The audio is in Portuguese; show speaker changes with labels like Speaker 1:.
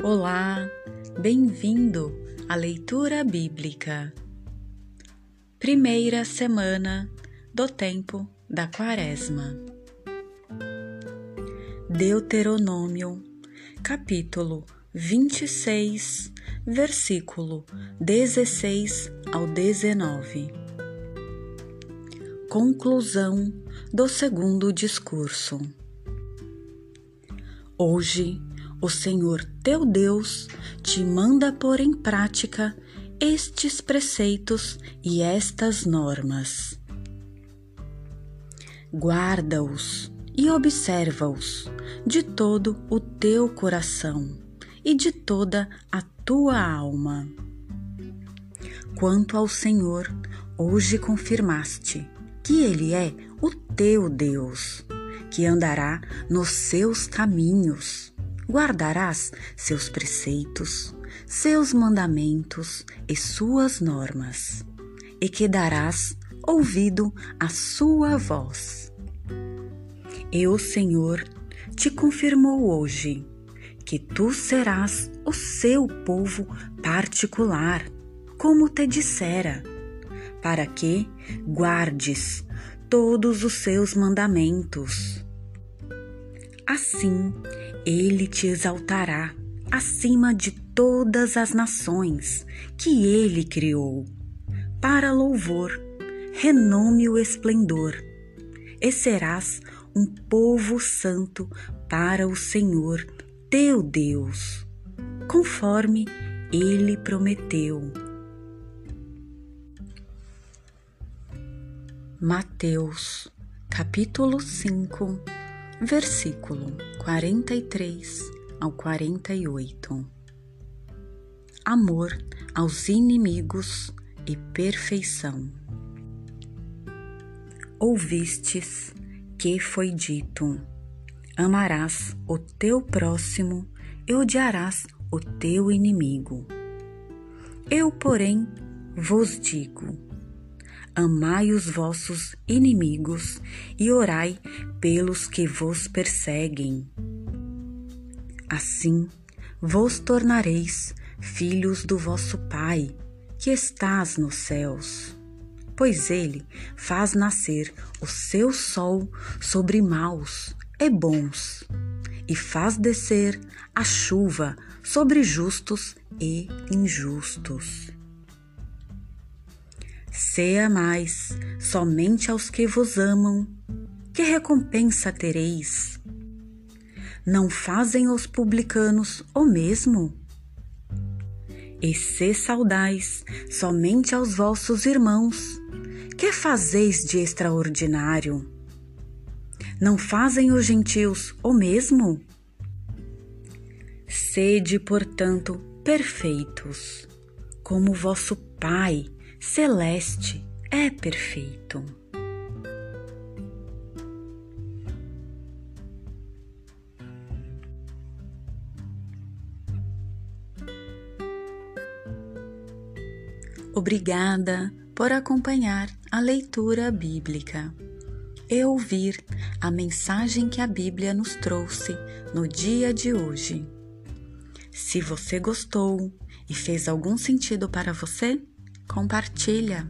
Speaker 1: Olá, bem-vindo à leitura bíblica. Primeira semana do tempo da Quaresma. Deuteronômio, capítulo 26, versículo 16 ao 19. Conclusão do segundo discurso. Hoje, o Senhor teu Deus te manda pôr em prática estes preceitos e estas normas. Guarda-os e observa-os de todo o teu coração e de toda a tua alma. Quanto ao Senhor, hoje confirmaste que Ele é o teu Deus, que andará nos seus caminhos guardarás seus preceitos, seus mandamentos e suas normas, e que darás ouvido à sua voz. E o Senhor te confirmou hoje que tu serás o seu povo particular, como te dissera, para que guardes todos os seus mandamentos. Assim, ele te exaltará acima de todas as nações que ele criou, para louvor, renome e esplendor, e serás um povo santo para o Senhor teu Deus, conforme ele prometeu. Mateus, capítulo 5 versículo 43 ao 48. Amor aos inimigos e perfeição. Ouvistes que foi dito: Amarás o teu próximo e odiarás o teu inimigo. Eu, porém, vos digo: Amai os vossos inimigos e orai pelos que vos perseguem. Assim vos tornareis filhos do vosso Pai, que estás nos céus. Pois ele faz nascer o seu sol sobre maus e bons, e faz descer a chuva sobre justos e injustos. Se amais somente aos que vos amam, que recompensa tereis? Não fazem os publicanos o mesmo? E se saudais somente aos vossos irmãos, que fazeis de extraordinário? Não fazem os gentios o mesmo? Sede, portanto, perfeitos, como vosso Pai celeste é perfeito. Obrigada por acompanhar a leitura bíblica e ouvir a mensagem que a Bíblia nos trouxe no dia de hoje. Se você gostou e fez algum sentido para você, compartilha